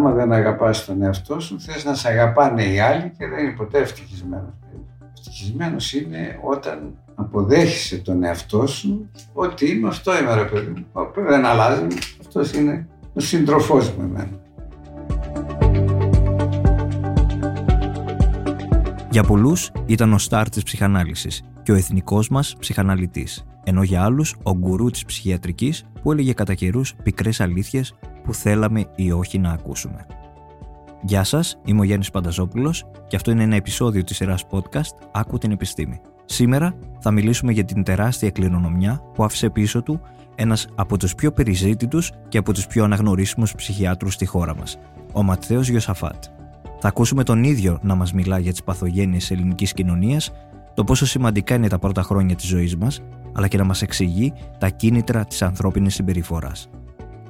άμα δεν αγαπάς τον εαυτό σου, θες να σε αγαπάνε οι άλλοι και δεν είναι ποτέ ευτυχισμένος. Ευτυχισμένος είναι όταν αποδέχεσαι τον εαυτό σου ότι είμαι αυτό είμαι ρε παιδί μου. Δεν αλλάζει, αυτός είναι ο σύντροφός μου εμένα. Για πολλούς ήταν ο στάρ της ψυχανάλυσης και ο εθνικός μας ψυχαναλυτής, ενώ για άλλους ο γκουρού της ψυχιατρικής που έλεγε κατά καιρούς πικρές αλήθειες που θέλαμε ή όχι να ακούσουμε. Γεια σας, είμαι ο Γιάννης Πανταζόπουλος και αυτό είναι ένα επεισόδιο της σειράς podcast Άκου την Επιστήμη. Σήμερα θα μιλήσουμε για την τεράστια κληρονομιά που άφησε πίσω του ένας από τους πιο περιζήτητους και από τους πιο αναγνωρίσιμους ψυχιάτρους στη χώρα μας, ο Ματθαίος Γιωσαφάτ. Θα ακούσουμε τον ίδιο να μας μιλά για τις παθογένειες ελληνικής κοινωνίας, το πόσο σημαντικά είναι τα πρώτα χρόνια της ζωής μας, αλλά και να μας εξηγεί τα κίνητρα της ανθρώπινης συμπεριφοράς.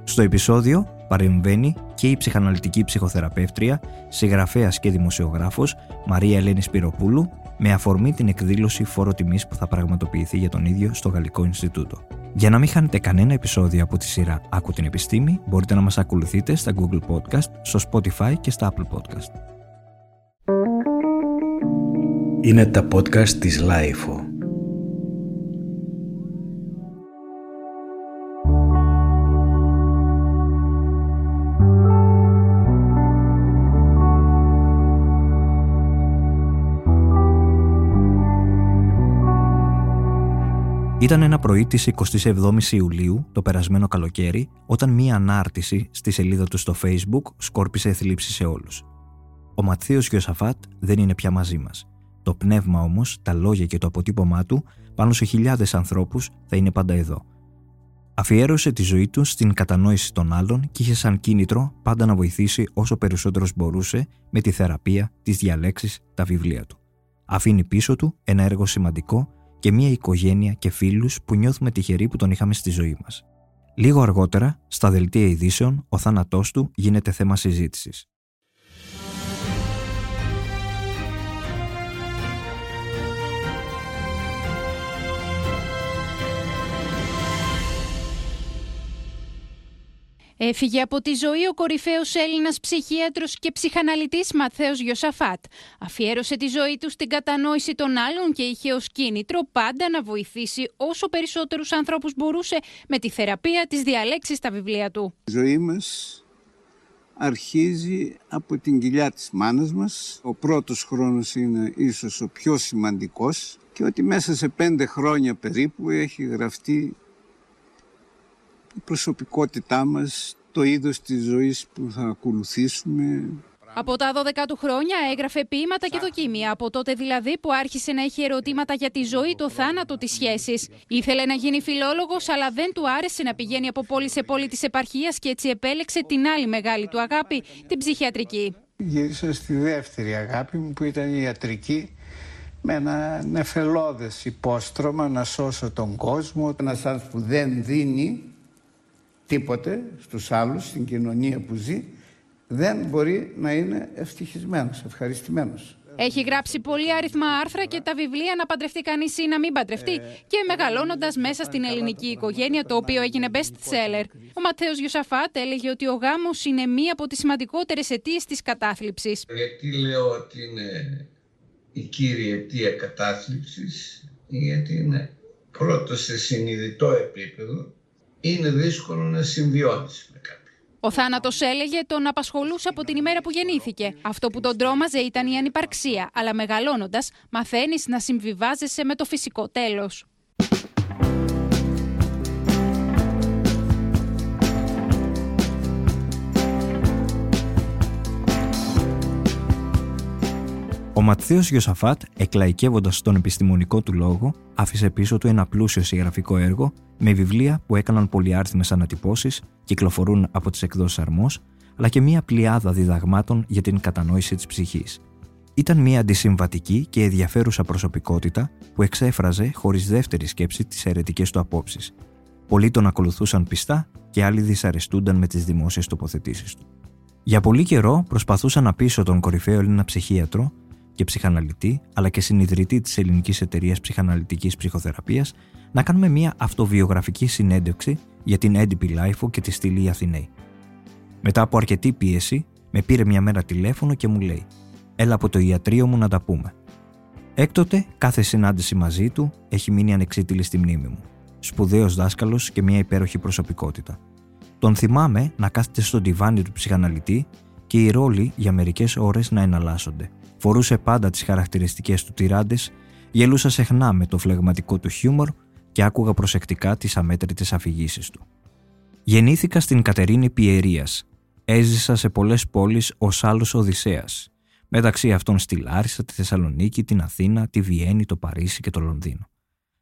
Στο επεισόδιο παρεμβαίνει και η ψυχαναλυτική ψυχοθεραπεύτρια, συγγραφέας και δημοσιογράφος Μαρία Ελένης Σπυροπούλου με αφορμή την εκδήλωση φόρο τιμής που θα πραγματοποιηθεί για τον ίδιο στο Γαλλικό Ινστιτούτο. Για να μην χάνετε κανένα επεισόδιο από τη σειρά «Άκου την επιστήμη», μπορείτε να μας ακολουθείτε στα Google Podcast, στο Spotify και στα Apple Podcast. Είναι τα podcast της Lifeo. Ήταν ένα πρωί της 27η Ιουλίου το περασμένο καλοκαίρι, όταν μία ανάρτηση στη σελίδα του στο Facebook σκόρπισε θλίψη σε όλους. Ο Ματθίος Γιωσαφάτ δεν είναι πια μαζί μας. Το πνεύμα όμως, τα λόγια και το αποτύπωμά του πάνω σε χιλιάδες ανθρώπους θα είναι πάντα εδώ. Αφιέρωσε τη ζωή του στην κατανόηση των άλλων και είχε σαν κίνητρο πάντα να βοηθήσει όσο περισσότερος μπορούσε με τη θεραπεία, τις διαλέξεις, τα βιβλία του. Αφήνει πίσω του ένα έργο σημαντικό και μια οικογένεια και φίλους που νιώθουμε τυχεροί που τον είχαμε στη ζωή μας. Λίγο αργότερα, στα δελτία ειδήσεων, ο θάνατός του γίνεται θέμα συζήτησης. Έφυγε από τη ζωή ο κορυφαίος Έλληνας ψυχίατρος και ψυχαναλυτής Μαθαίος Γιωσαφάτ. Αφιέρωσε τη ζωή του στην κατανόηση των άλλων και είχε ως κίνητρο πάντα να βοηθήσει όσο περισσότερους ανθρώπους μπορούσε με τη θεραπεία τη διαλέξη στα βιβλία του. Η ζωή μας αρχίζει από την κοιλιά της μάνας μας. Ο πρώτος χρόνος είναι ίσως ο πιο σημαντικός και ότι μέσα σε πέντε χρόνια περίπου έχει γραφτεί η προσωπικότητά μας, το είδος της ζωής που θα ακολουθήσουμε. Από τα 12 του χρόνια έγραφε ποίηματα και δοκίμια, από τότε δηλαδή που άρχισε να έχει ερωτήματα για τη ζωή, το θάνατο, τις σχέσεις. Ήθελε να γίνει φιλόλογος, αλλά δεν του άρεσε να πηγαίνει από πόλη σε πόλη της επαρχίας και έτσι επέλεξε την άλλη μεγάλη του αγάπη, την ψυχιατρική. Γύρισα στη δεύτερη αγάπη μου που ήταν η ιατρική με ένα νεφελώδες υπόστρωμα να σώσω τον κόσμο. Ένας άνθρωπος που δεν δίνει τίποτε στους άλλους, στην κοινωνία που ζει, δεν μπορεί να είναι ευτυχισμένος, ευχαριστημένος. Έχει γράψει πολύ αριθμά άρθρα και τα βιβλία να παντρευτεί κανείς ή να μην παντρευτεί και μεγαλώνοντας μέσα στην ελληνική οικογένεια, το οποίο έγινε best seller. Ο Ματέος Γιωσαφάτ έλεγε ότι ο γάμος είναι μία από τις σημαντικότερες αιτίες της κατάθλιψης. Γιατί λέω ότι είναι η κύρια αιτία κατάθλιψης, γιατί είναι πρώτο σε συνειδητό επίπεδο είναι δύσκολο να συμβιώνεις με κάποιον. Ο θάνατος έλεγε τον απασχολούσε από την ημέρα που γεννήθηκε. Αυτό που τον τρόμαζε ήταν η ανυπαρξία, αλλά μεγαλώνοντας, μαθαίνεις να συμβιβάζεσαι με το φυσικό τέλος. Ο Ματθαίος Γιωσαφάτ, εκλαϊκεύοντας τον επιστημονικό του λόγο, άφησε πίσω του ένα πλούσιο συγγραφικό έργο με βιβλία που έκαναν πολυάριθμες ανατυπώσεις, κυκλοφορούν από τις εκδόσεις Αρμός, αλλά και μία πλειάδα διδαγμάτων για την κατανόηση της ψυχής. Ήταν μία αντισυμβατική και ενδιαφέρουσα προσωπικότητα που εξέφραζε χωρίς δεύτερη σκέψη τις αιρετικές του απόψεις. Πολλοί τον ακολουθούσαν πιστά και άλλοι δυσαρεστούνταν με τις δημόσιες τοποθετήσεις του. Για πολύ καιρό προσπαθούσα να πείσω τον κορυφαίο Έλληνα ψυχίατρο και ψυχαναλυτή, αλλά και συνιδρυτή της Ελληνικής Εταιρείας Ψυχαναλυτικής Ψυχοθεραπείας, να κάνουμε μια αυτοβιογραφική συνέντευξη για την έντυπη LiFO και τη στήλη Αθηναίοι. Μετά από αρκετή πίεση, Με πήρε μια μέρα τηλέφωνο και μου λέει «Έλα από το ιατρείο μου να τα πούμε». Έκτοτε, κάθε συνάντηση μαζί του έχει μείνει ανεξίτηλη στη μνήμη μου. Σπουδαίος δάσκαλος και μια υπέροχη προσωπικότητα. Τον θυμάμαι να κάθεται στο τιβάνι του ψυχαναλυτή και οι ρόλοι για μερικές ώρες να εναλλάσσονται. Φορούσε πάντα τις χαρακτηριστικές του τυράντες, γελούσα συχνά με το φλεγματικό του χιούμορ και άκουγα προσεκτικά τις αμέτρητες αφηγήσεις του. Γεννήθηκα στην Κατερίνη Πιερίας. Έζησα σε πολλές πόλεις ως άλλος Οδυσσέας. Μεταξύ αυτών στη Λάρισα, τη Θεσσαλονίκη, την Αθήνα, τη Βιέννη, το Παρίσι και το Λονδίνο.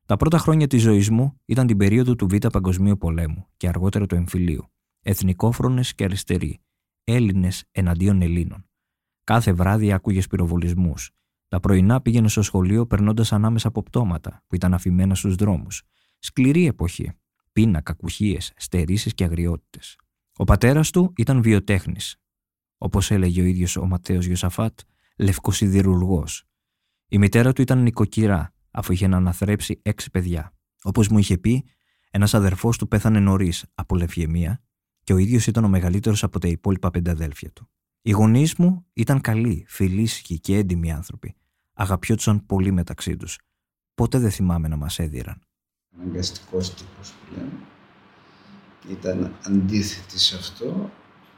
Τα πρώτα χρόνια της ζωής μου ήταν την περίοδο του Β' Παγκοσμίου Πολέμου και αργότερα του εμφυλίου. Εθνικόφρονες και αριστεροί. Έλληνες εναντίον Ελλήνων. Κάθε βράδυ άκουγες πυροβολισμούς. Τα πρωινά πήγαινε στο σχολείο περνώντας ανάμεσα από πτώματα που ήταν αφημένα στους δρόμους. Σκληρή εποχή. Πείνα, κακουχίε, στερήσεις και αγριότητες. Ο πατέρας του ήταν βιοτέχνης. Όπως έλεγε ο ίδιος ο Ματέος Γιωσαφάτ, λευκοσιδηρουργός. Η μητέρα του ήταν νοικοκυρά, αφού είχε να αναθρέψει έξι παιδιά. Όπως μου είχε πει, ένας αδερφός του πέθανε νωρίς από λευγεμία και ο ίδιος ήταν ο μεγαλύτερος από τα υπόλοιπα πέντε αδέλφια του. Οι γονείς μου ήταν καλοί, φιλήσυχοι και έντιμοι άνθρωποι. Αγαπιόντουσαν πολύ μεταξύ τους. Ποτέ δεν θυμάμαι να μας έδιραν. Αναγκαστικός τύπος που λέμε. Ήταν αντίθετη σε αυτό,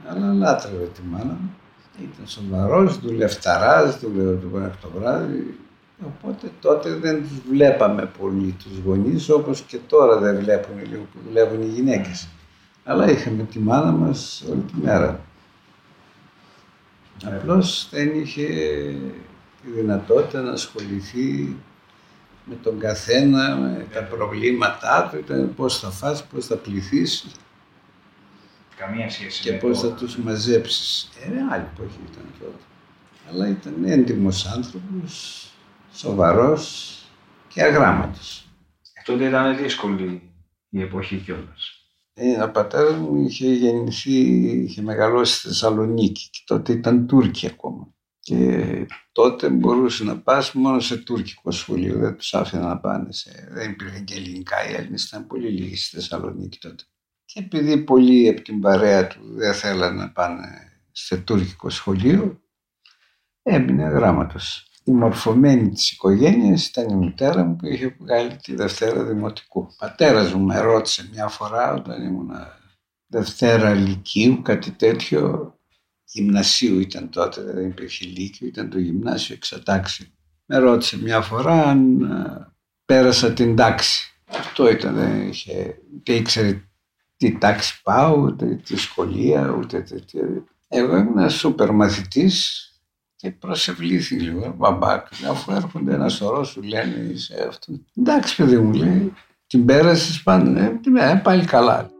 αλλά λάτρευε τη μάνα μου. Ήταν σοβαρός, δουλευταράς, δούλευε το πρωί το βράδυ. Οπότε τότε δεν τους βλέπαμε πολύ τους γονείς, όπως και τώρα δεν βλέπουν λίγο που δουλεύουν οι γυναίκες. Αλλά είχαμε τη μάνα μας όλη τη μέρα. Απλώς δεν είχε τη δυνατότητα να ασχοληθεί με τον καθένα, με τα προβλήματά του, ήταν πώς θα φας, πώς θα πληθείς. Καμία σχέση και πώς θα τους μαζέψεις. Ε, άλλη εποχή ήταν τότε. Αλλά ήταν έντιμος άνθρωπος, σοβαρός και αγράμματος. Ε, τότε ήταν δύσκολη η εποχή κιόλας. Ε, ο πατέρα μου είχε γεννηθεί, είχε μεγαλώσει στη Θεσσαλονίκη και τότε ήταν Τούρκοι ακόμα. Και τότε μπορούσε να πας μόνο σε τουρκικό σχολείο, δεν τους άφηναν να πάνε σε... Δεν υπήρχαν και ελληνικά, οι Έλληνες ήταν πολύ λίγοι στη Θεσσαλονίκη τότε. Και επειδή πολλοί από την παρέα του δεν θέλανε να πάνε σε τουρκικό σχολείο, έμεινε γράμματος η μορφωμένη της οικογένειας ήταν η μητέρα μου που είχε βγάλει τη Δευτέρα Δημοτικού. Ο πατέρας μου με ρώτησε μια φορά όταν ήμουν Δευτέρα Λυκείου, κάτι τέτοιο, γυμνασίου ήταν τότε, δεν υπήρχε Λύκειο, ήταν το γυμνάσιο εξατάξει. Με ρώτησε μια φορά αν ε, πέρασα την τάξη. Αυτό ήταν, δεν είχε, και ήξερε τι τάξη πάω, ούτε τι σχολεία, ούτε τέτοια. Εγώ ήμουν σούπερ μαθητής, και προσευλήθη λίγο μπαμπά του. Αφού έρχονται ένα σωρό σου λένε είσαι αυτό. Εντάξει παιδί μου λέει, την πέρασες πάνω, ε, ε, πάλι καλά.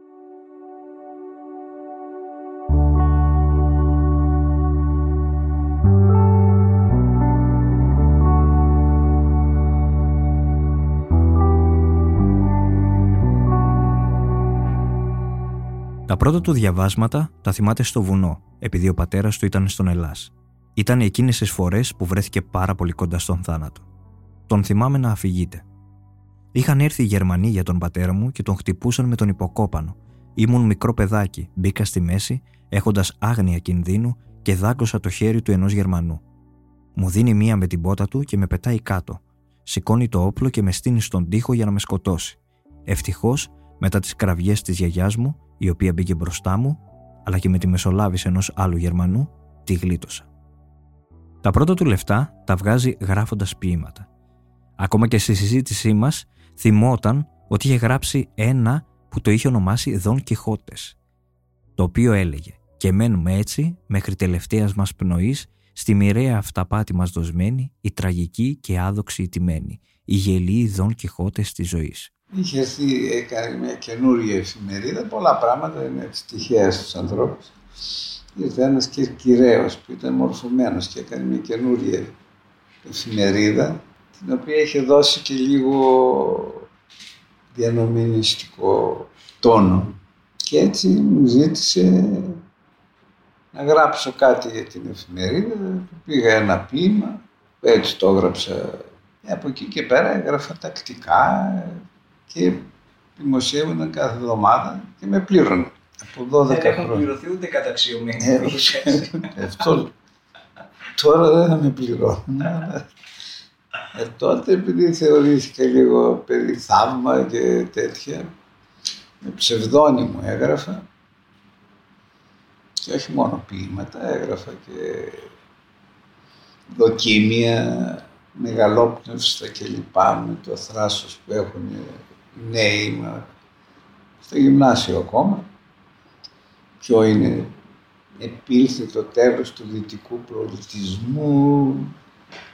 Τα πρώτα του διαβάσματα τα θυμάται στο βουνό, επειδή ο πατέρας του ήταν στον Ελλάς. Ήταν εκείνες τις φορές που βρέθηκε πάρα πολύ κοντά στον θάνατο. Τον θυμάμαι να αφηγείται. Είχαν έρθει οι Γερμανοί για τον πατέρα μου και τον χτυπούσαν με τον υποκόπανο. Ήμουν μικρό παιδάκι, μπήκα στη μέση, έχοντας άγνοια κινδύνου και δάκωσα το χέρι του ενός Γερμανού. Μου δίνει μία με την πότα του και με πετάει κάτω. Σηκώνει το όπλο και με στείνει στον τοίχο για να με σκοτώσει. Ευτυχώς, μετά τις κραυγές της γιαγιάς μου, η οποία μπήκε μπροστά μου, αλλά και με τη μεσολάβηση ενός άλλου Γερμανού, τη γλίτωσα. Τα πρώτα του λεφτά τα βγάζει γράφοντας ποίηματα. Ακόμα και στη συζήτησή μας θυμόταν ότι είχε γράψει ένα που το είχε ονομάσει Δον Κιχώτε. Το οποίο έλεγε «Και μένουμε έτσι μέχρι τελευταίας μας πνοής, στη μοιραία αυταπάτη μας δοσμένη, η τραγική και άδοξη τιμένη, η γελή Δον Κιχώτε της ζωής. Είχε έρθει, έκανε μια καινούργια εφημερίδα, πολλά πράγματα είναι τυχαία στους ανθρώπους ήρθε ένας κυραίος που ήταν μορφωμένος και έκανε μια καινούρια εφημερίδα την οποία είχε δώσει και λίγο διανομινιστικό τόνο και έτσι μου ζήτησε να γράψω κάτι για την εφημερίδα, πήγα ένα ποίημα, έτσι το έγραψα. Από εκεί και πέρα έγραφα τακτικά και δημοσίευαν κάθε εβδομάδα και με πλήρωνε. Από 12 Δεν έχουν χρόνια. πληρωθεί ούτε καταξιωμένοι. Ε, Αυτό τώρα δεν θα με πληρώνουν. αλλά, Ε, τότε επειδή θεωρήθηκε λίγο παιδί θαύμα και τέτοια, με ψευδόνυμο έγραφα και όχι μόνο ποίηματα, έγραφα και δοκίμια, μεγαλόπνευστα και λοιπά με το θράσος που έχουν οι νέοι μα, στο γυμνάσιο ακόμα. Ποιο είναι επήλθε το τέλος του δυτικού προλητισμού,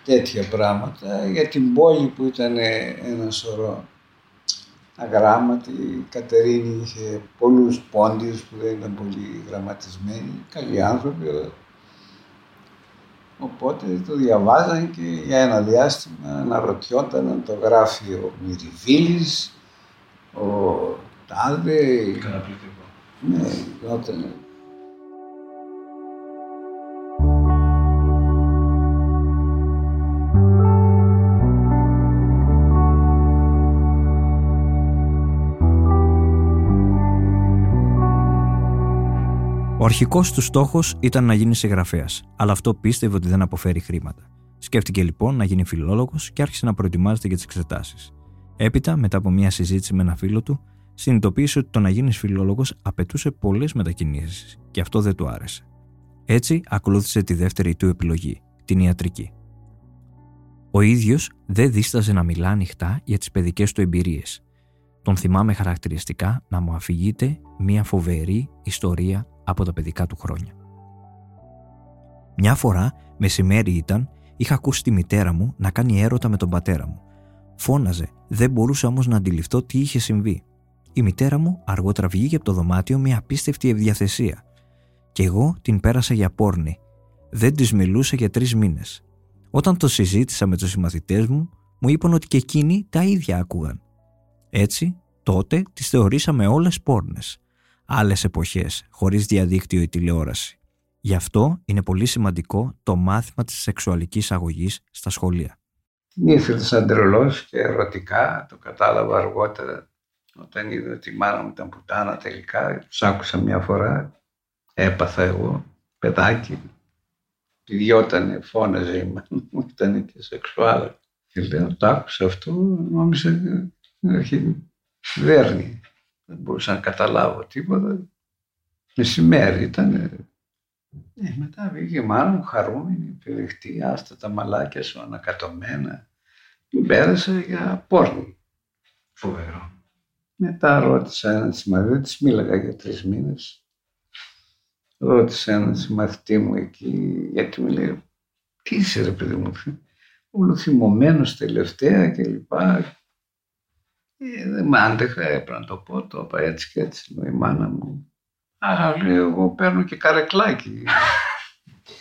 τέτοια πράγματα, για την πόλη που ήταν ένα σωρό αγράμματοι. Η Κατερίνη είχε πολλούς πόντιους που δεν ήταν πολύ γραμματισμένοι, καλοί άνθρωποι. αλλά- Οπότε το διαβάζαν και για ένα διάστημα αναρωτιόταν αν το γράφει ο Μυριβίλης, ο Τάδε, Καταπληκτικό. ναι, γινόταν Ο αρχικός του στόχος ήταν να γίνει συγγραφέας, αλλά αυτό πίστευε ότι δεν αποφέρει χρήματα. Σκέφτηκε λοιπόν να γίνει φιλόλογος και άρχισε να προετοιμάζεται για τις εξετάσεις. Έπειτα, μετά από μια συζήτηση με ένα φίλο του, συνειδητοποίησε ότι το να γίνεις φιλόλογος απαιτούσε πολλές μετακινήσεις και αυτό δεν του άρεσε. Έτσι, ακολούθησε τη δεύτερη του επιλογή, την ιατρική. Ο ίδιος δεν δίσταζε να μιλά ανοιχτά για τις παιδικές του εμπειρίες. Τον θυμάμαι χαρακτηριστικά να μου αφηγείται μια φοβερή ιστορία από τα παιδικά του χρόνια. Μια φορά, μεσημέρι ήταν, είχα ακούσει τη μητέρα μου να κάνει έρωτα με τον πατέρα μου. Φώναζε, δεν μπορούσα όμως να αντιληφθώ τι είχε συμβεί. Η μητέρα μου αργότερα βγήκε από το δωμάτιο με απίστευτη ευδιαθεσία. Και εγώ την πέρασα για πόρνη. Δεν της μιλούσα για τρεις μήνες. Όταν το συζήτησα με τους συμμαθητές μου, μου είπαν ότι και εκείνοι τα ίδια άκουγαν. Έτσι, τότε τις θεωρήσαμε όλες πόρνες. Άλλες εποχές, χωρίς διαδίκτυο ή τηλεόραση. Γι' αυτό είναι πολύ σημαντικό το μάθημα της σεξουαλικής αγωγής στα σχολεία. Την ήθελε σαν τρελός και ερωτικά, το κατάλαβα αργότερα όταν είδα ότι η μάνα μου ήταν πουτάνα τελικά. Τους άκουσα μια φορά, έπαθα εγώ, παιδάκι. Πηδιότανε, φώναζε η μάνα μου, ήταν και σεξουάλ. Και λέω, το άκουσα αυτό, νόμιζα όχι, δέρνει. Δεν μπορούσα να καταλάβω τίποτα. Μεσημέρι ήταν. Ε, μετά βγήκε η μάνα μου χαρούμενη, επιδεχτή, άστα τα μαλάκια σου ανακατωμένα. Την πέρασε για πόρνη. Φοβερό. Μετά ρώτησα έναν συμμαθητή, δεν της μίλαγα για τρεις μήνες. Ρώτησα έναν συμμαθητή μου εκεί, γιατί μου λέει, τι είσαι ρε παιδί μου, όλο θυμωμένος τελευταία και λοιπά. Ε, δεν μ' άντεχα, έπρεπε να το πω, το είπα έτσι και έτσι, λέει η μάνα μου. Α, λέει, εγώ παίρνω και καρεκλάκι.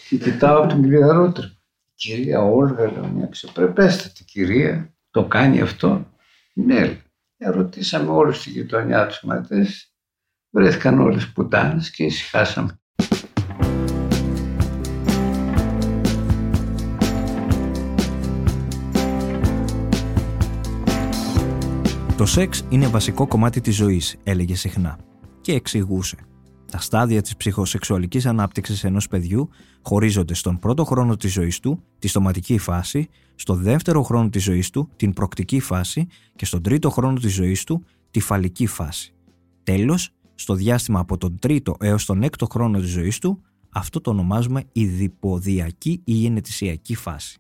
και κοιτάω από την κλειδαρότρυπα. Κυρία Όλγα, λέω, μια αξιοπρεπέστατη κυρία, το κάνει αυτό. Ναι, λέει. Ε, ρωτήσαμε όλους στη γειτονιά τους μαθητές, βρέθηκαν όλες πουτάνες και ησυχάσαμε. Το σεξ είναι βασικό κομμάτι της ζωής, έλεγε συχνά. Και εξηγούσε. Τα στάδια της ψυχοσεξουαλικής ανάπτυξης ενός παιδιού χωρίζονται στον πρώτο χρόνο της ζωής του, τη στοματική φάση, στο δεύτερο χρόνο της ζωής του, την προκτική φάση και στον τρίτο χρόνο της ζωής του, τη φαλική φάση. Τέλος, στο διάστημα από τον τρίτο έως τον έκτο χρόνο της ζωής του, αυτό το ονομάζουμε η διποδιακή ή γενετησιακή φάση.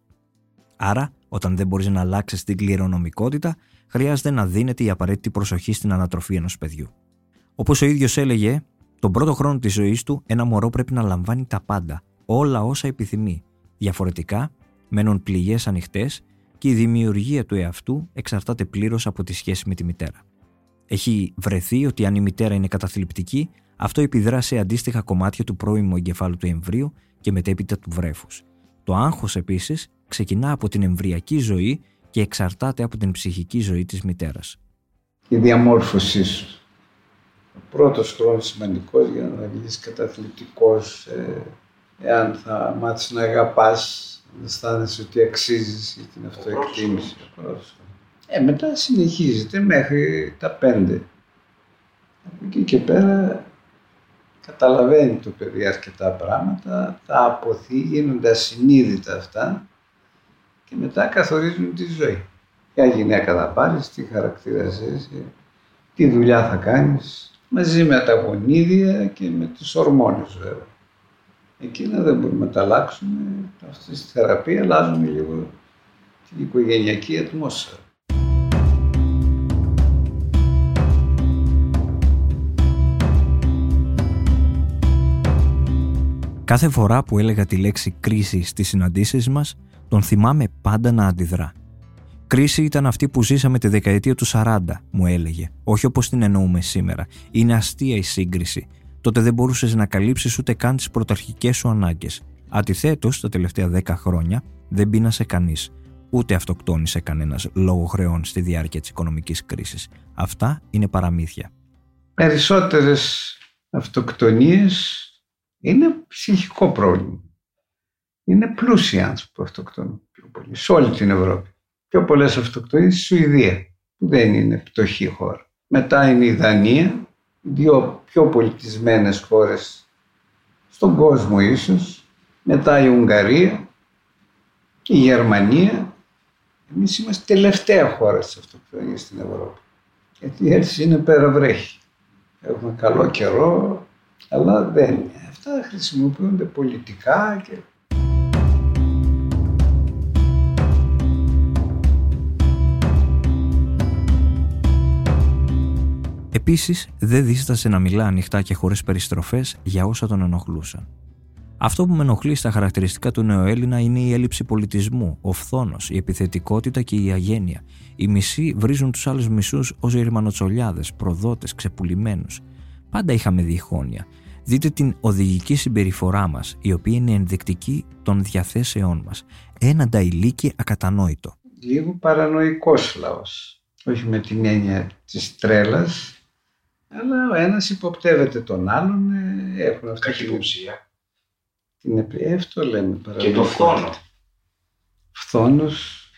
Άρα, όταν δεν μπορείς να αλλάξεις την κληρονομικότητα, χρειάζεται να δίνεται η απαραίτητη προσοχή στην ανατροφή ενός παιδιού. Όπως ο ίδιος έλεγε, τον πρώτο χρόνο της ζωής του ένα μωρό πρέπει να λαμβάνει τα πάντα, όλα όσα επιθυμεί. Διαφορετικά, μένουν πληγές ανοιχτές και η δημιουργία του εαυτού εξαρτάται πλήρως από τη σχέση με τη μητέρα. Έχει βρεθεί ότι αν η μητέρα είναι καταθλιπτική, αυτό επιδρά σε αντίστοιχα κομμάτια του πρώιμου εγκεφάλου του εμβρίου και μετέπειτα του βρέφους. Το άγχος επίσης ξεκινά από την εμβριακή ζωή και εξαρτάται από την ψυχική ζωή της μητέρας. Η διαμόρφωσή σου. Ο πρώτος χρόνος σημαντικός για να βγεις καταθλιπτικός, ε, εάν θα μάθεις να αγαπάς, να αισθάνεσαι ότι αξίζεις για την αυτοεκτίμηση. Ο πρώτος. Ε, μετά συνεχίζεται μέχρι τα πέντε. Από εκεί και πέρα καταλαβαίνει το παιδί αρκετά πράγματα, τα αποθεί, γίνονται ασυνείδητα αυτά και μετά καθορίζουν τη ζωή. Ποια γυναίκα θα πάρεις, τι χαρακτήρα είσαι, τι δουλειά θα κάνεις, μαζί με τα γονίδια και με τις ορμόνες βέβαια. Εκείνα δεν μπορούμε να τα αλλάξουμε. Αυτή στη θεραπεία αλλάζουμε λίγο την οικογενειακή ατμόσφαιρα. Κάθε φορά που έλεγα τη λέξη κρίση στις συναντήσεις μας, τον θυμάμαι πάντα να αντιδρά. Κρίση ήταν αυτή που ζήσαμε τη δεκαετία του 40, μου έλεγε. Όχι όπως την εννοούμε σήμερα. Είναι αστεία η σύγκριση. Τότε δεν μπορούσες να καλύψεις ούτε καν τις πρωταρχικές σου ανάγκες. Αντιθέτως, τα τελευταία 10 χρόνια δεν πείνασε κανείς. Ούτε αυτοκτόνησε κανένας λόγω χρεών στη διάρκεια της οικονομικής κρίσης. Αυτά είναι παραμύθια. Περισσότερες αυτοκτονίες είναι ψυχικό πρόβλημα. Είναι πλούσιοι άνθρωποι που αυτοκτονούν πιο πολύ, σε όλη την Ευρώπη. Πιο πολλές αυτοκτονίες στη Σουηδία, που δεν είναι πτωχή χώρα. Μετά είναι η Δανία, δύο πιο πολιτισμένες χώρες στον κόσμο ίσως. Μετά η Ουγγαρία, η Γερμανία. Εμείς είμαστε τελευταία χώρα στις αυτοκτονίες στην Ευρώπη. Γιατί έτσι είναι πέρα βρέχει. Έχουμε καλό καιρό, αλλά δεν είναι. Αυτά χρησιμοποιούνται πολιτικά και Επίσης, δεν δίστασε να μιλά ανοιχτά και χωρίς περιστροφές για όσα τον ενοχλούσαν. Αυτό που με ενοχλεί στα χαρακτηριστικά του νεοέλληνα είναι η έλλειψη πολιτισμού, ο φθόνος, η επιθετικότητα και η αγένεια. Οι μισοί βρίζουν τους άλλους μισούς ως γερμανοτσολιάδε, προδότες, ξεπουλημένους. Πάντα είχαμε διχόνοια. Δείτε την οδηγική συμπεριφορά μας, η οποία είναι ενδεικτική των διαθέσεών μας. Ένα νταϊλίκι ακατανόητο. Λίγο παρανοϊκός λαός. Όχι με την έννοια της τρέλας, αλλά ο ένας υποπτεύεται τον άλλον, ε, έχουν αυτή Καχυποψία. την επί... Αυτό λέμε Και το φθόνο. Φθόνος,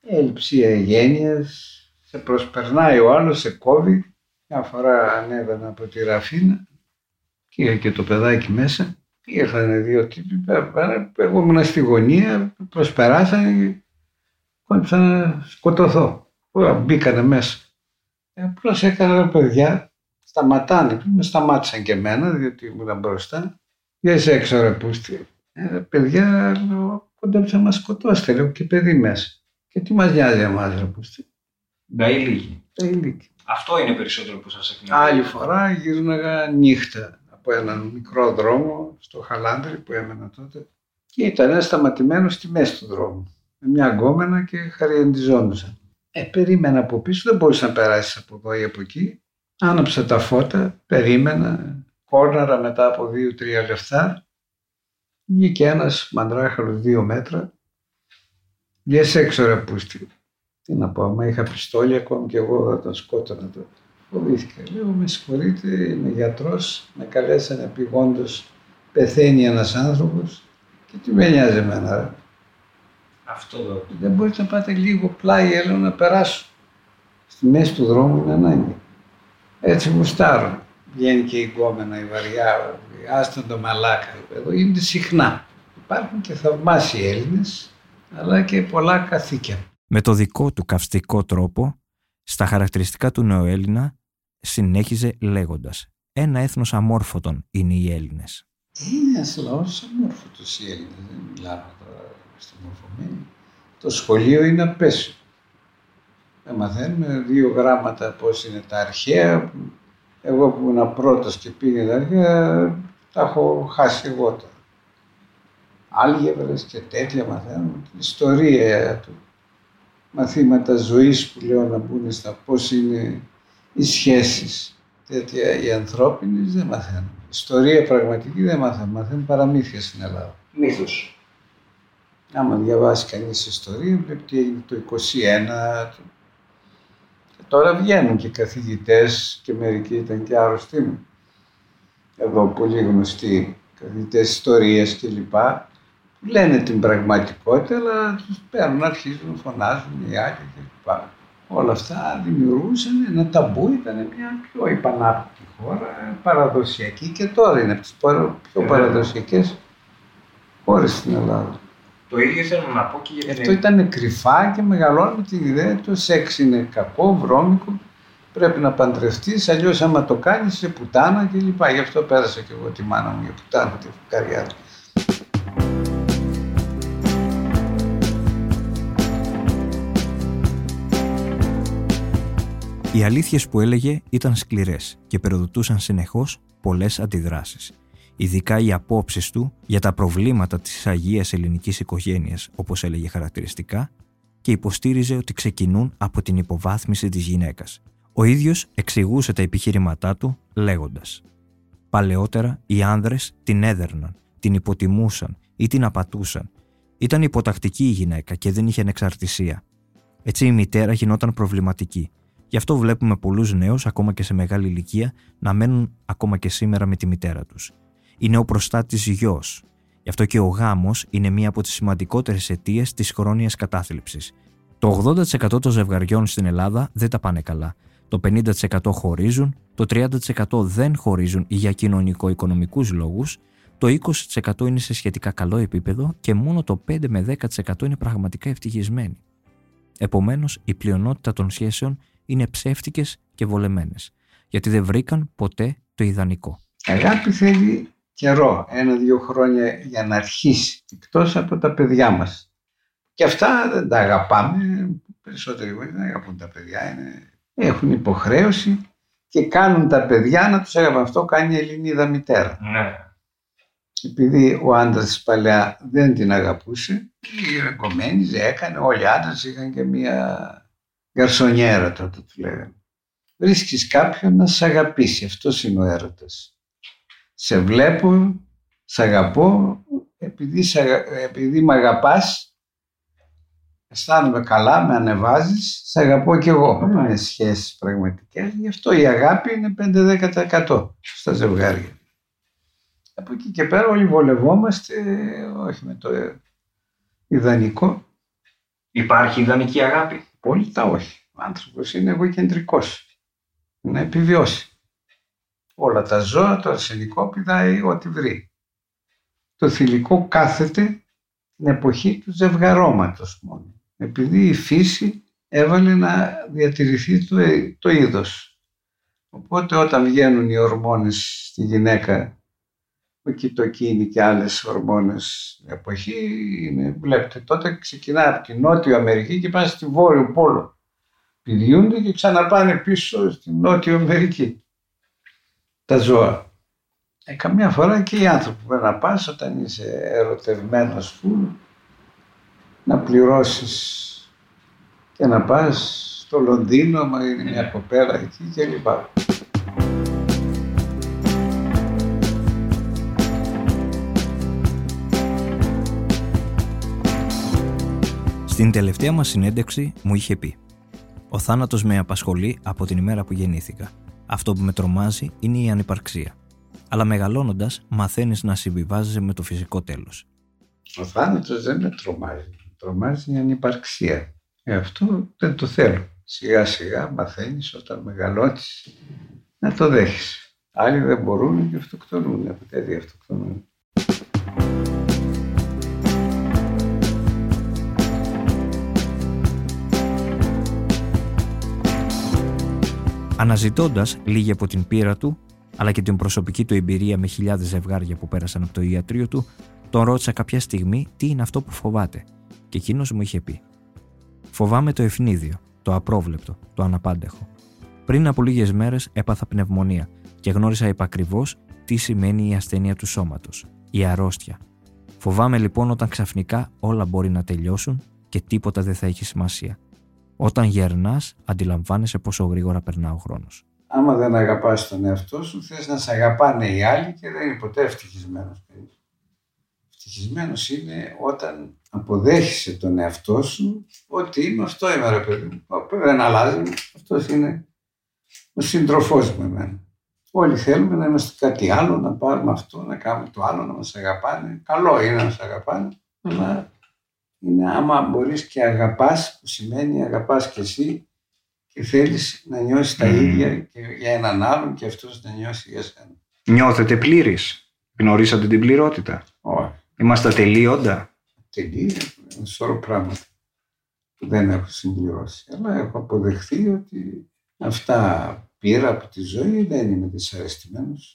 έλλειψη αγένειας, σε προσπερνάει ο άλλος, σε κόβει. Μια φορά ανέβαινα από τη Ραφίνα και είχα και το παιδάκι μέσα. Ήρθαν δύο τύποι, εγώ ήμουν στη γωνία, προσπεράσαν και να σκοτωθώ. Μπήκανε μέσα. Ε, Απλώς έκανα παιδιά, σταματάνε, με σταμάτησαν και εμένα, διότι ήμουν μπροστά. Για είσαι έξω ρε πούστη. Ε, παιδιά, κοντέψα να μας σκοτώσετε, λέω και παιδί μέσα. Και τι μας νοιάζει εμάς ρε πούστη. Να ηλίγη. Τα ηλίκη. Αυτό είναι περισσότερο που σας εκνευρίζει. Άλλη φορά γύρναγα νύχτα από έναν μικρό δρόμο στο Χαλάνδρι που έμενα τότε και ήταν σταματημένος στη μέση του δρόμου με μια γκόμενα και χαριεντιζόντουσαν. Ε, περίμενα από πίσω, δεν μπορούσα να περάσεις από εδώ ή από εκεί. Άναψα τα φώτα, περίμενα, κόρναρα μετά από δύο-τρία λεφτά. Βγήκε ένας μαντράχαλος δύο μέτρα. Βγες έξω ρε πούστη. Τι να πω, άμα είχα πιστόλια ακόμη και εγώ θα τον σκότωνα τότε. Φοβήθηκα. Λέω, με συγχωρείτε, είμαι γιατρός, με καλέσανε επιγόντως, πεθαίνει ένας άνθρωπος και τι με νοιάζει εμένα ρε. Αυτό εδώ. Δεν μπορείτε να πάτε λίγο πλάι, έλα να περάσω. Στη μέση του δρόμου είναι ανάγκη. Έτσι γουστάρω. Βγαίνει και η γκόμενα, η βαριά, άστον το μαλάκα. Εδώ γίνεται συχνά. Υπάρχουν και θαυμάσιοι Έλληνες, αλλά και πολλά καθήκια. Με το δικό του καυστικό τρόπο, στα χαρακτηριστικά του νεοέλληνα, συνέχιζε λέγοντας «Ένα έθνος αμόρφωτον είναι οι Έλληνες». Είναι ένας λαός αμόρφωτος οι Έλληνες, δεν μιλάμε τώρα στη μορφωμένη. Το σχολείο είναι απέσιο. Δεν μαθαίνουμε δύο γράμματα πώς είναι τα αρχαία. Εγώ που ήμουν πρώτος και πήγε τα αρχαία, τα έχω χάσει εγώ τώρα. Άλγευρες και τέτοια μαθαίνουμε. Την ιστορία του. Μαθήματα ζωής που λέω να μπουν στα πώς είναι οι σχέσεις. Τέτοια οι ανθρώπινες δεν μαθαίνουμε. Ιστορία πραγματική δεν μαθαίνουμε. Μαθαίνουμε παραμύθια στην Ελλάδα. Μύθους. Άμα διαβάσει κανείς ιστορία, βλέπει τι έγινε το 21. Και τώρα βγαίνουν και καθηγητές και μερικοί ήταν και άρρωστοι μου. Εδώ πολύ γνωστοί καθηγητές ιστορίας κλπ. Που λένε την πραγματικότητα, αλλά τους παίρνουν, αρχίζουν, φωνάζουν οι άλλοι κλπ. Όλα αυτά δημιουργούσαν ένα ταμπού, ήταν μια πιο υπανάπτυκη χώρα, παραδοσιακή και τώρα είναι από τις πιο παραδοσιακές χώρες στην Ελλάδα. Το ίδιο θέλω να πω και για την Αυτό ήταν κρυφά και μεγαλώνει με την ιδέα το σεξ είναι κακό, βρώμικο, πρέπει να παντρευτείς, αλλιώς άμα το κάνεις σε πουτάνα κλπ. Γι' αυτό πέρασα και εγώ τη μάνα μου για πουτάνα, τη φουκαριά Οι αλήθειες που έλεγε ήταν σκληρές και περοδοτούσαν συνεχώς πολλές αντιδράσεις. Ειδικά οι απόψεις του για τα προβλήματα της αγίας ελληνικής οικογένειας, όπως έλεγε χαρακτηριστικά, και υποστήριζε ότι ξεκινούν από την υποβάθμιση της γυναίκας. Ο ίδιος εξηγούσε τα επιχείρηματά του λέγοντας «Παλαιότερα οι άνδρες την έδερναν, την υποτιμούσαν ή την απατούσαν. Ήταν υποτακτική η γυναίκα και δεν είχε ανεξαρτησία. Έτσι η μητέρα γινόταν προβληματική Γι' αυτό βλέπουμε πολλούς νέους, ακόμα και σε μεγάλη ηλικία, να μένουν ακόμα και σήμερα με τη μητέρα τους. Είναι ο προστάτης γιος. Γι' αυτό και ο γάμος είναι μία από τις σημαντικότερες αιτίες της χρόνιας κατάθλιψης. Το 80% των ζευγαριών στην Ελλάδα δεν τα πάνε καλά. Το 50% χωρίζουν, το 30% δεν χωρίζουν για κοινωνικο-οικονομικούς λόγους, το 20% είναι σε σχετικά καλό επίπεδο και μόνο το 5 με 10% είναι πραγματικά ευτυχισμένοι. Επομένως, η πλειονότητα των σχέσεων είναι ψεύτικες και βολεμένες, γιατί δεν βρήκαν ποτέ το ιδανικό. Αγάπη θέλει καιρό, ένα-δύο χρόνια για να αρχίσει, εκτός από τα παιδιά μας. Και αυτά δεν τα αγαπάμε, περισσότεροι γονείς δεν αγαπούν τα παιδιά, είναι, έχουν υποχρέωση και κάνουν τα παιδιά να τους αγαπούν. Αυτό κάνει η Ελληνίδα μητέρα. Ναι. Επειδή ο άντρας παλιά δεν την αγαπούσε, η εγκομένη έκανε, όλοι οι άντρες είχαν και μία Γκαρσονιέρα τότε του λέγανε. Βρίσκεις κάποιον να σε αγαπήσει. Αυτός είναι ο έρωτας. Σε βλέπω, σε αγαπώ, επειδή, σε, επειδή με αγαπάς, αισθάνομαι καλά, με ανεβάζεις, σε αγαπώ κι εγώ. Mm. Είναι σχέσεις πραγματικές. Γι' αυτό η αγάπη είναι 5-10% στα ζευγάρια. Από εκεί και πέρα όλοι βολευόμαστε, όχι με το ιδανικό. Υπάρχει ιδανική αγάπη; Τα όχι. Ο άνθρωπος είναι εγωκεντρικός. Να επιβιώσει. Όλα τα ζώα, το αρσενικό πηδάει ό,τι βρει. Το θηλυκό κάθεται την εποχή του ζευγαρώματος μόνο. Επειδή η φύση έβαλε να διατηρηθεί το, το είδος. Οπότε όταν βγαίνουν οι ορμόνες στη γυναίκα, ο κοιτοκίνη και άλλες ορμόνες εποχή, είναι, βλέπετε, τότε ξεκινάει από την Νότιο Αμερική και πάει στη Βόρειο Πόλο. Πηδιούνται και ξαναπάνε πίσω στη Νότιο Αμερική τα ζώα. Ε, καμιά φορά και οι άνθρωποι πρέπει να πας όταν είσαι ερωτευμένος φουλ να πληρώσεις και να πας στο Λονδίνο, μα είναι μια κοπέλα εκεί κλπ. Στην τελευταία μας συνέντευξη μου είχε πει «Ο θάνατος με απασχολεί από την ημέρα που γεννήθηκα. Αυτό που με τρομάζει είναι η ανυπαρξία. Αλλά μεγαλώνοντας μαθαίνεις να συμβιβάζεσαι με το φυσικό τέλος». Ο θάνατος δεν με τρομάζει. Με τρομάζει η ανυπαρξία. Ε, αυτό δεν το θέλω. Σιγά σιγά μαθαίνεις όταν μεγαλώνεις να το δέχεις. Άλλοι δεν μπορούν και αυτοκτονούν. Από τέτοια αυτοκτονούν. Αναζητώντας λίγη από την πείρα του, αλλά και την προσωπική του εμπειρία με χιλιάδες ζευγάρια που πέρασαν από το ιατρείο του, τον ρώτησα κάποια στιγμή τι είναι αυτό που φοβάται. Και εκείνος μου είχε πει: Φοβάμαι το ευνίδιο, το απρόβλεπτο, το αναπάντεχο. Πριν από λίγες μέρες έπαθα πνευμονία και γνώρισα επακριβώς τι σημαίνει η ασθένεια του σώματος, η αρρώστια. Φοβάμαι λοιπόν όταν ξαφνικά όλα μπορεί να τελειώσουν και τίποτα δεν θα έχει σημασία. Όταν γερνάς, αντιλαμβάνεσαι πόσο γρήγορα περνά ο χρόνος. Άμα δεν αγαπάς τον εαυτό σου, θες να σε αγαπάνε οι άλλοι και δεν είναι ποτέ ευτυχισμένος. Ευτυχισμένος είναι όταν αποδέχεσαι τον εαυτό σου ότι είμαι αυτό είμαι ρε παιδί μου. Δεν αλλάζει. Αυτός είναι ο σύντροφός μου εμένα. Όλοι θέλουμε να είμαστε κάτι άλλο, να πάρουμε αυτό, να κάνουμε το άλλο, να μας αγαπάνε. Καλό είναι να μας αγαπάνε, αλλά είναι άμα μπορείς και αγαπάς, που σημαίνει αγαπάς και εσύ και θέλεις να νιώσεις τα Μμμ. ίδια και για έναν άλλον και αυτός να νιώσει για σένα. Νιώθετε πλήρης; Γνωρίσατε την πληρότητα; Όχι. Είμαστε ατελείοντα. τελεία, ένα σωρό πράγματα που δεν έχω συμπληρώσει. Αλλά έχω αποδεχθεί ότι αυτά πήρα από τη ζωή, δεν είμαι δυσαρεστημένος.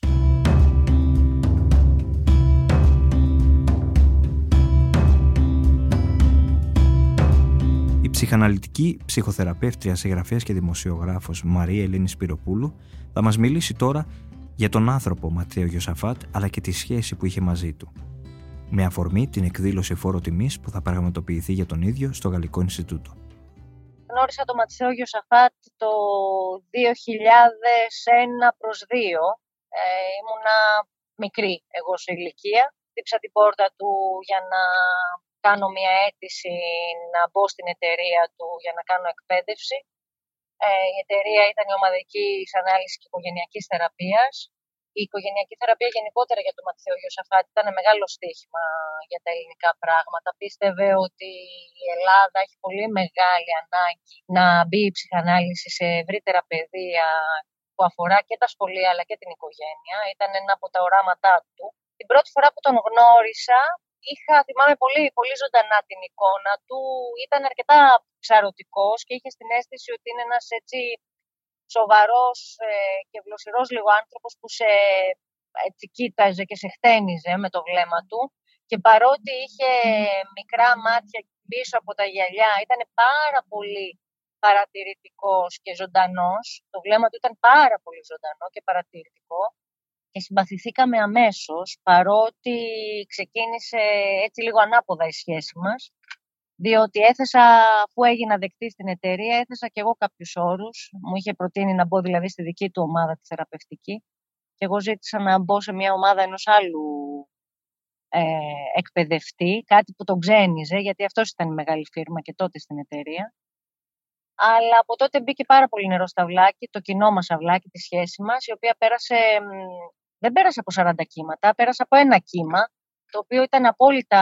Ψυχαναλυτική ψυχοθεραπεύτρια, συγγραφέας και δημοσιογράφος Μαρία Ελένης Σπυροπούλου θα μας μιλήσει τώρα για τον άνθρωπο Ματθαίο Γιωσαφάτ αλλά και τη σχέση που είχε μαζί του. Με αφορμή την εκδήλωση φόρο τιμής που θα πραγματοποιηθεί για τον ίδιο στο Γαλλικό Ινστιτούτο. Γνώρισα τον Ματσέο Γιωσαφάτ το 2001 προς 2. Ε, ήμουνα μικρή εγώ σε ηλικία. Χτύψα την πόρτα του για να κάνω μια αίτηση να μπω στην εταιρεία του για να κάνω εκπαίδευση. Ε, η εταιρεία ήταν η ομαδική ανάλυσης και οικογενειακής θεραπείας. Η οικογενειακή θεραπεία γενικότερα για τον Ματθαίο Γιωσαφάτη ήταν μεγάλο στοίχημα για τα ελληνικά πράγματα. Πίστευε ότι η Ελλάδα έχει πολύ μεγάλη ανάγκη να μπει η ψυχανάλυση σε ευρύτερα πεδία που αφορά και τα σχολεία αλλά και την οικογένεια. Ήταν ένα από τα οράματά του. Την πρώτη φορά που τον γνώρισα είχα, θυμάμαι πολύ, πολύ ζωντανά την εικόνα του. Ήταν αρκετά ψαρωτικός και είχε στην αίσθηση ότι είναι ένας έτσι σοβαρός ε, και βλοσιρός λίγο άνθρωπος που σε έτσι, κοίταζε και σε χτένιζε με το βλέμμα του. Και παρότι είχε μικρά μάτια πίσω από τα γυαλιά ήταν πάρα πολύ παρατηρητικός και ζωντανός. Το βλέμμα του ήταν πάρα πολύ ζωντανό και παρατηρητικό και συμπαθηθήκαμε αμέσως παρότι ξεκίνησε έτσι λίγο ανάποδα η σχέση μας διότι έθεσα, αφού έγινα δεκτή στην εταιρεία, έθεσα και εγώ κάποιους όρους. Μου είχε προτείνει να μπω δηλαδή στη δική του ομάδα τη θεραπευτική και εγώ ζήτησα να μπω σε μια ομάδα ενός άλλου ε, εκπαιδευτή, κάτι που τον ξένιζε, γιατί αυτός ήταν η μεγάλη φίρμα και τότε στην εταιρεία. Αλλά από τότε μπήκε πάρα πολύ νερό στα αυλάκι, το κοινό μας αυλάκι, τη σχέση μας, η οποία πέρασε, μ, δεν πέρασε από 40 κύματα, πέρασε από ένα κύμα, το οποίο ήταν απόλυτα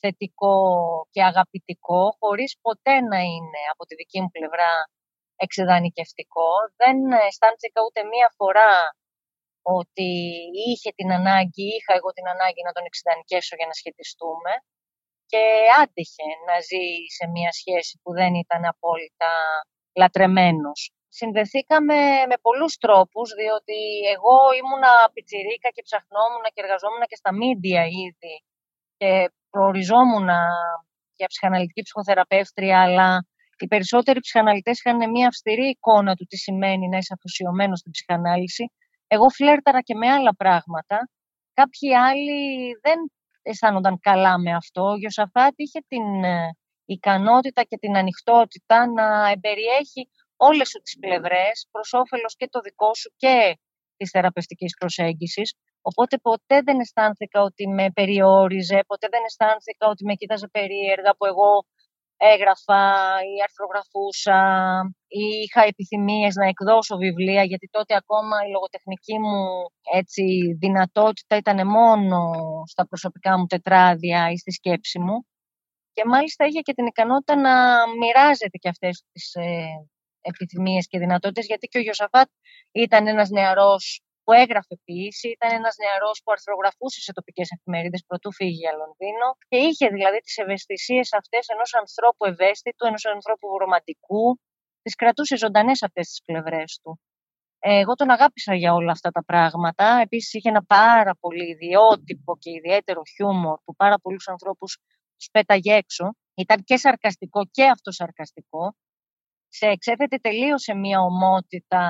θετικό και αγαπητικό, χωρίς ποτέ να είναι από τη δική μου πλευρά εξεδανικευτικό. Δεν αισθάνθηκα ούτε μία φορά ότι είχε την ανάγκη, είχα εγώ την ανάγκη να τον εξεδανικεύσω για να σχετιστούμε και άντεχε να ζει σε μία σχέση που δεν ήταν απόλυτα λατρεμένος. Συνδεθήκαμε με πολλούς τρόπους, διότι εγώ ήμουνα πιτσιρίκα και ψαχνόμουν και εργαζόμουν και στα μίντια ήδη και προοριζόμουν για ψυχαναλυτική ψυχοθεραπεύτρια, αλλά οι περισσότεροι ψυχαναλυτές είχαν μια αυστηρή εικόνα του τι σημαίνει να είσαι αφοσιωμένος στην ψυχανάλυση. Εγώ φλέρταρα και με άλλα πράγματα. Κάποιοι άλλοι δεν αισθάνονταν καλά με αυτό. Ο Γιωσαφάτη είχε την ε, ικανότητα και την ανοιχτότητα να εμπεριέχει όλες σου τις πλευρές προς όφελος και το δικό σου και της θεραπευτικής προσέγγισης. Οπότε ποτέ δεν αισθάνθηκα ότι με περιόριζε, ποτέ δεν αισθάνθηκα ότι με κοίταζε περίεργα που εγώ έγραφα ή αρθρογραφούσα ή είχα επιθυμίες να εκδώσω βιβλία γιατί τότε ακόμα η λογοτεχνική μου έτσι, δυνατότητα ήταν μόνο στα προσωπικά μου τετράδια ή στη σκέψη μου. Και μάλιστα είχε και την ικανότητα να μοιράζεται και αυτές τις ε, επιθυμίες και δυνατότητες γιατί και ο Γιωσαφάτ ήταν ένας νεαρός που έγραφε ποιήση, ήταν ένας νεαρός που αρθρογραφούσε σε τοπικές εφημερίδες πρωτού φύγει για Λονδίνο και είχε δηλαδή τις ευαισθησίες αυτές ενός ανθρώπου ευαίσθητου, ενός ανθρώπου ρομαντικού, τις κρατούσε ζωντανές αυτές τις πλευρές του. Ε, Εγώ τον αγάπησα για όλα αυτά τα πράγματα. Επίσης είχε ένα πάρα πολύ ιδιότυπο και ιδιαίτερο χιούμορ που πάρα πολλούς ανθρώπους τους πέταγε έξω. Ήταν και σαρκαστικό και αυτοσαρκαστικό σε εξέθετε τελείως σε μια ομότητα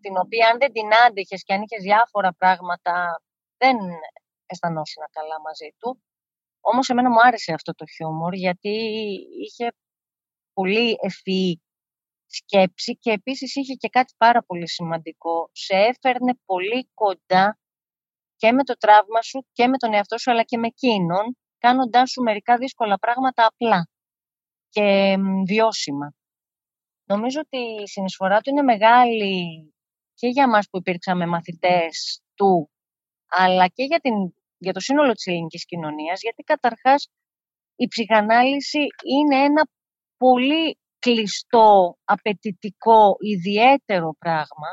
την οποία αν δεν την άντεχες και αν είχες διάφορα πράγματα δεν αισθανόσουν καλά μαζί του. Όμως εμένα μου άρεσε αυτό το χιούμορ γιατί είχε πολύ ευφυή σκέψη και επίσης είχε και κάτι πάρα πολύ σημαντικό. Σε έφερνε πολύ κοντά και με το τραύμα σου και με τον εαυτό σου αλλά και με εκείνον κάνοντάς σου μερικά δύσκολα πράγματα απλά και βιώσιμα. Νομίζω ότι η συνεισφορά του είναι μεγάλη και για μας που υπήρξαμε μαθητές του, αλλά και για, την, για το σύνολο της ελληνικής κοινωνίας, γιατί καταρχάς η ψυχανάλυση είναι ένα πολύ κλειστό, απαιτητικό, ιδιαίτερο πράγμα.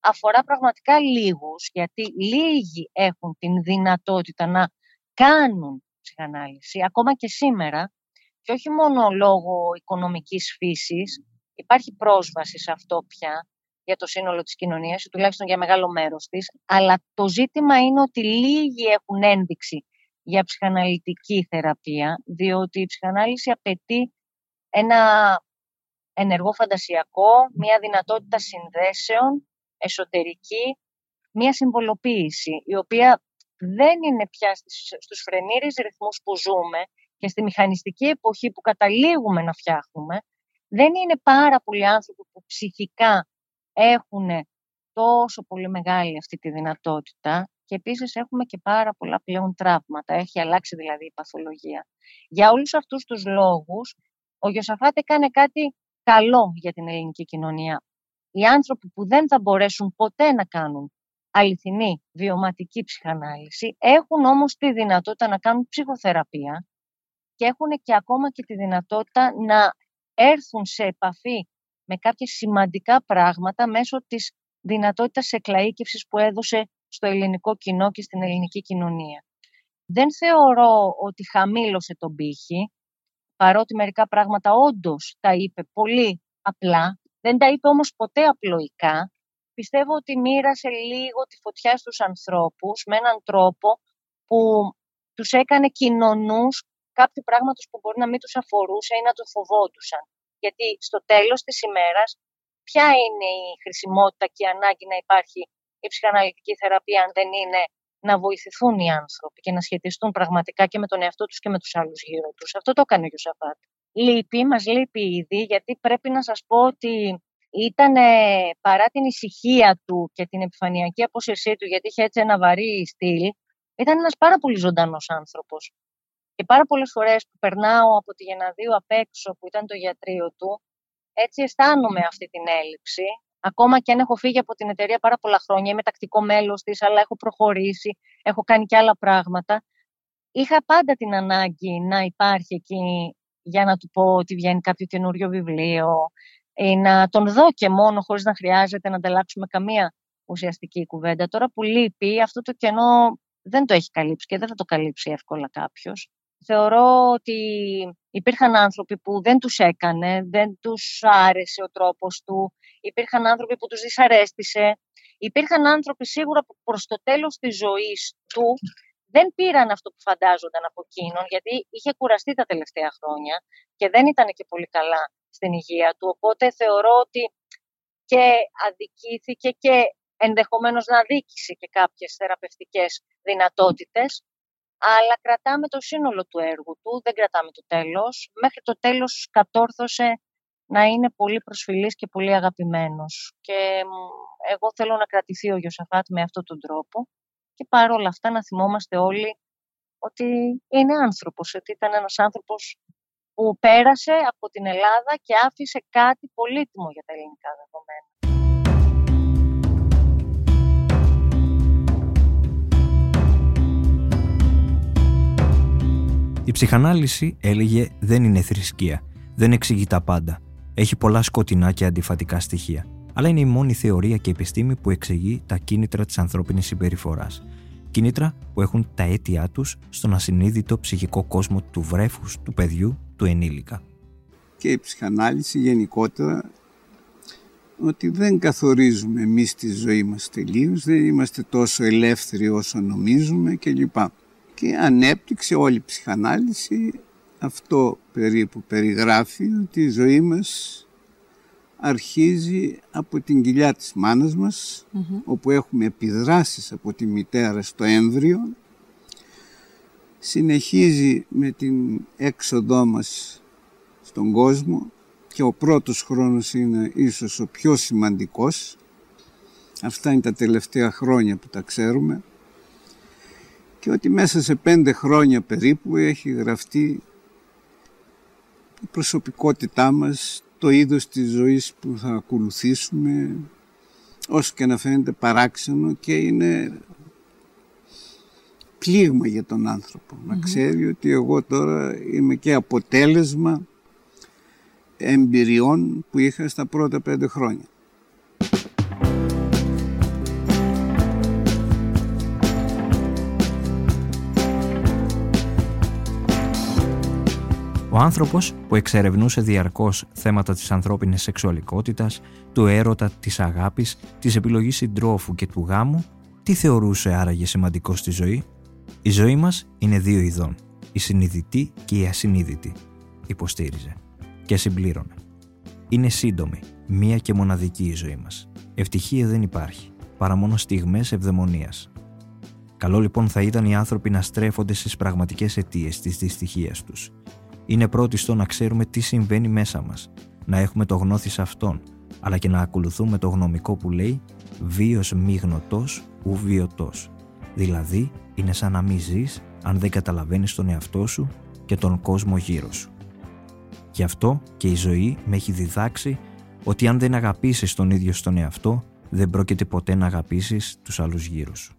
Αφορά πραγματικά λίγους, γιατί λίγοι έχουν την δυνατότητα να κάνουν ψυχανάλυση, ακόμα και σήμερα, και όχι μόνο λόγω οικονομικής φύσης, υπάρχει πρόσβαση σε αυτό πια για το σύνολο της κοινωνίας, ή τουλάχιστον για μεγάλο μέρος της, αλλά το ζήτημα είναι ότι λίγοι έχουν ένδειξη για ψυχαναλυτική θεραπεία, διότι η ψυχανάλυση απαιτεί ένα ενεργό φαντασιακό, μια δυνατότητα συνδέσεων, εσωτερική, μια συμβολοποίηση, η οποία δεν είναι πια στους φρενήρες ρυθμούς που ζούμε και στη μηχανιστική εποχή που καταλήγουμε να φτιάχνουμε, δεν είναι πάρα πολλοί άνθρωποι που ψυχικά έχουν τόσο πολύ μεγάλη αυτή τη δυνατότητα και επίσης έχουμε και πάρα πολλά πλέον τραύματα. Έχει αλλάξει δηλαδή η παθολογία. Για όλους αυτούς τους λόγους, ο Γιωσαφάτε έκανε κάτι καλό για την ελληνική κοινωνία. Οι άνθρωποι που δεν θα μπορέσουν ποτέ να κάνουν αληθινή βιωματική ψυχανάλυση, έχουν όμως τη δυνατότητα να κάνουν ψυχοθεραπεία και έχουν και ακόμα και τη δυνατότητα να έρθουν σε επαφή με κάποια σημαντικά πράγματα μέσω της δυνατότητας εκλαΐκευσης που έδωσε στο ελληνικό κοινό και στην ελληνική κοινωνία. Δεν θεωρώ ότι χαμήλωσε τον πύχη, παρότι μερικά πράγματα όντως τα είπε πολύ απλά, δεν τα είπε όμως ποτέ απλοϊκά. Πιστεύω ότι μοίρασε λίγο τη φωτιά στους ανθρώπους με έναν τρόπο που τους έκανε κοινωνούς κάποιου πράγματος που μπορεί να μην τους αφορούσε ή να το φοβόντουσαν. Γιατί στο τέλος της ημέρας, ποια είναι η χρησιμότητα και η ανάγκη να υπάρχει η ψυχαναλυτική θεραπεία αν δεν είναι να βοηθηθούν οι άνθρωποι και να σχετιστούν πραγματικά και με τον εαυτό τους και με τους άλλους γύρω τους. Αυτό το έκανε ο Γιωσαφάτ. Λείπει, μας λείπει ήδη, γιατί πρέπει να σας πω ότι ήταν παρά την ησυχία του και την επιφανειακή απόσυρσή του, γιατί είχε έτσι ένα βαρύ στυλ, ήταν ένας πάρα πολύ ζωντανός άνθρωπος. Και πάρα πολλές φορές που περνάω από τη Γεναδίου απ' έξω, που ήταν το γιατρείο του, έτσι αισθάνομαι αυτή την έλλειψη. Ακόμα και αν έχω φύγει από την εταιρεία πάρα πολλά χρόνια, είμαι τακτικό μέλος της, αλλά έχω προχωρήσει, έχω κάνει και άλλα πράγματα. Είχα πάντα την ανάγκη να υπάρχει εκεί για να του πω ότι βγαίνει κάποιο καινούριο βιβλίο ή να τον δω και μόνο χωρίς να χρειάζεται να ανταλλάξουμε καμία ουσιαστική κουβέντα. Τώρα που λείπει, αυτό το κενό δεν το έχει καλύψει και δεν θα το καλύψει εύκολα κάποιος. Θεωρώ ότι υπήρχαν άνθρωποι που δεν τους έκανε, δεν τους άρεσε ο τρόπος του, υπήρχαν άνθρωποι που τους δυσαρέστησε, υπήρχαν άνθρωποι σίγουρα που προς το τέλος της ζωής του δεν πήραν αυτό που φαντάζονταν από εκείνον, γιατί είχε κουραστεί τα τελευταία χρόνια και δεν ήταν και πολύ καλά στην υγεία του. Οπότε θεωρώ ότι και αδικήθηκε και ενδεχομένως να δίκησε και κάποιες θεραπευτικές δυνατότητες αλλά κρατάμε το σύνολο του έργου του, δεν κρατάμε το τέλος. Μέχρι το τέλος κατόρθωσε να είναι πολύ προσφυλής και πολύ αγαπημένος. Και εγώ θέλω να κρατηθεί ο Γιωσαφάτ με αυτόν τον τρόπο και παρόλα αυτά να θυμόμαστε όλοι ότι είναι άνθρωπος, ότι ήταν ένας άνθρωπος που πέρασε από την Ελλάδα και άφησε κάτι πολύτιμο για τα ελληνικά δεδομένα. Η ψυχανάλυση, έλεγε, δεν είναι θρησκεία. Δεν εξηγεί τα πάντα. Έχει πολλά σκοτεινά και αντιφατικά στοιχεία. Αλλά είναι η μόνη θεωρία και επιστήμη που εξηγεί τα κίνητρα της ανθρώπινης συμπεριφοράς. Κίνητρα που έχουν τα αίτια τους στον ασυνείδητο ψυχικό κόσμο του βρέφους, του παιδιού, του ενήλικα. Και η ψυχανάλυση γενικότερα ότι δεν καθορίζουμε εμείς τη ζωή μας τελείως, δεν είμαστε τόσο ελεύθεροι όσο νομίζουμε κλπ και ανέπτυξε όλη η ψυχανάλυση. Αυτό περίπου περιγράφει ότι η ζωή μας αρχίζει από την κοιλιά της μάνας μας όπου έχουμε επιδράσεις από τη μητέρα στο έμβριο. Συνεχίζει με την έξοδό μας στον κόσμο και ο πρώτος χρόνος είναι ίσως ο πιο σημαντικός. Αυτά είναι τα τελευταία χρόνια που τα ξέρουμε και ότι μέσα σε πέντε χρόνια περίπου έχει γραφτεί η προσωπικότητά μας, το είδος της ζωής που θα ακολουθήσουμε, όσο και να φαίνεται παράξενο και είναι πλήγμα για τον άνθρωπο. Να ξέρει ότι εγώ τώρα είμαι και αποτέλεσμα εμπειριών που είχα στα πρώτα πέντε χρόνια. Ο άνθρωπος που εξερευνούσε διαρκώς θέματα της ανθρώπινης σεξουαλικότητας, του έρωτα, της αγάπης, της επιλογής συντρόφου και του γάμου, τι θεωρούσε άραγε σημαντικό στη ζωή; Η ζωή μας είναι δύο ειδών, η συνειδητή και η ασυνείδητη, υποστήριζε και συμπλήρωνε. Είναι σύντομη, μία και μοναδική η ζωή μας. Ευτυχία δεν υπάρχει, παρά μόνο στιγμές ευδαιμονίας. Καλό λοιπόν θα ήταν οι άνθρωποι να στρέφονται στις πραγματικές αιτίες της δυστυχίας τους είναι πρώτη στο να ξέρουμε τι συμβαίνει μέσα μας, να έχουμε το γνώθι σε αυτόν, αλλά και να ακολουθούμε το γνωμικό που λέει «βίος μη γνωτός, ου βιωτός». Δηλαδή, είναι σαν να μην ζεις αν δεν καταλαβαίνεις τον εαυτό σου και τον κόσμο γύρω σου. Γι' αυτό και η ζωή με έχει διδάξει ότι αν δεν αγαπήσεις τον ίδιο στον εαυτό, δεν πρόκειται ποτέ να αγαπήσεις τους άλλους γύρω σου.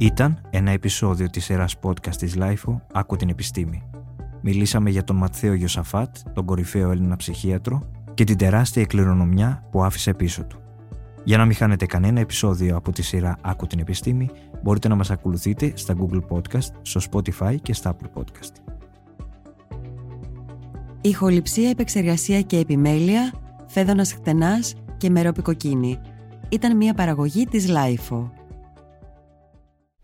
Ήταν ένα επεισόδιο της σειράς podcast της LIFO «Άκου την επιστήμη». Μιλήσαμε για τον Ματθαίο Γιωσαφάτ, τον κορυφαίο Έλληνα ψυχίατρο και την τεράστια κληρονομιά που άφησε πίσω του. Για να μην χάνετε κανένα επεισόδιο από τη σειρά «Άκου την επιστήμη», μπορείτε να μας ακολουθείτε στα Google Podcast, στο Spotify και στα Apple Podcast. Ηχοληψία, επεξεργασία και επιμέλεια, φέδωνας χτενάς και μερόπικοκίνη. Ήταν μια παραγωγή της LIFO.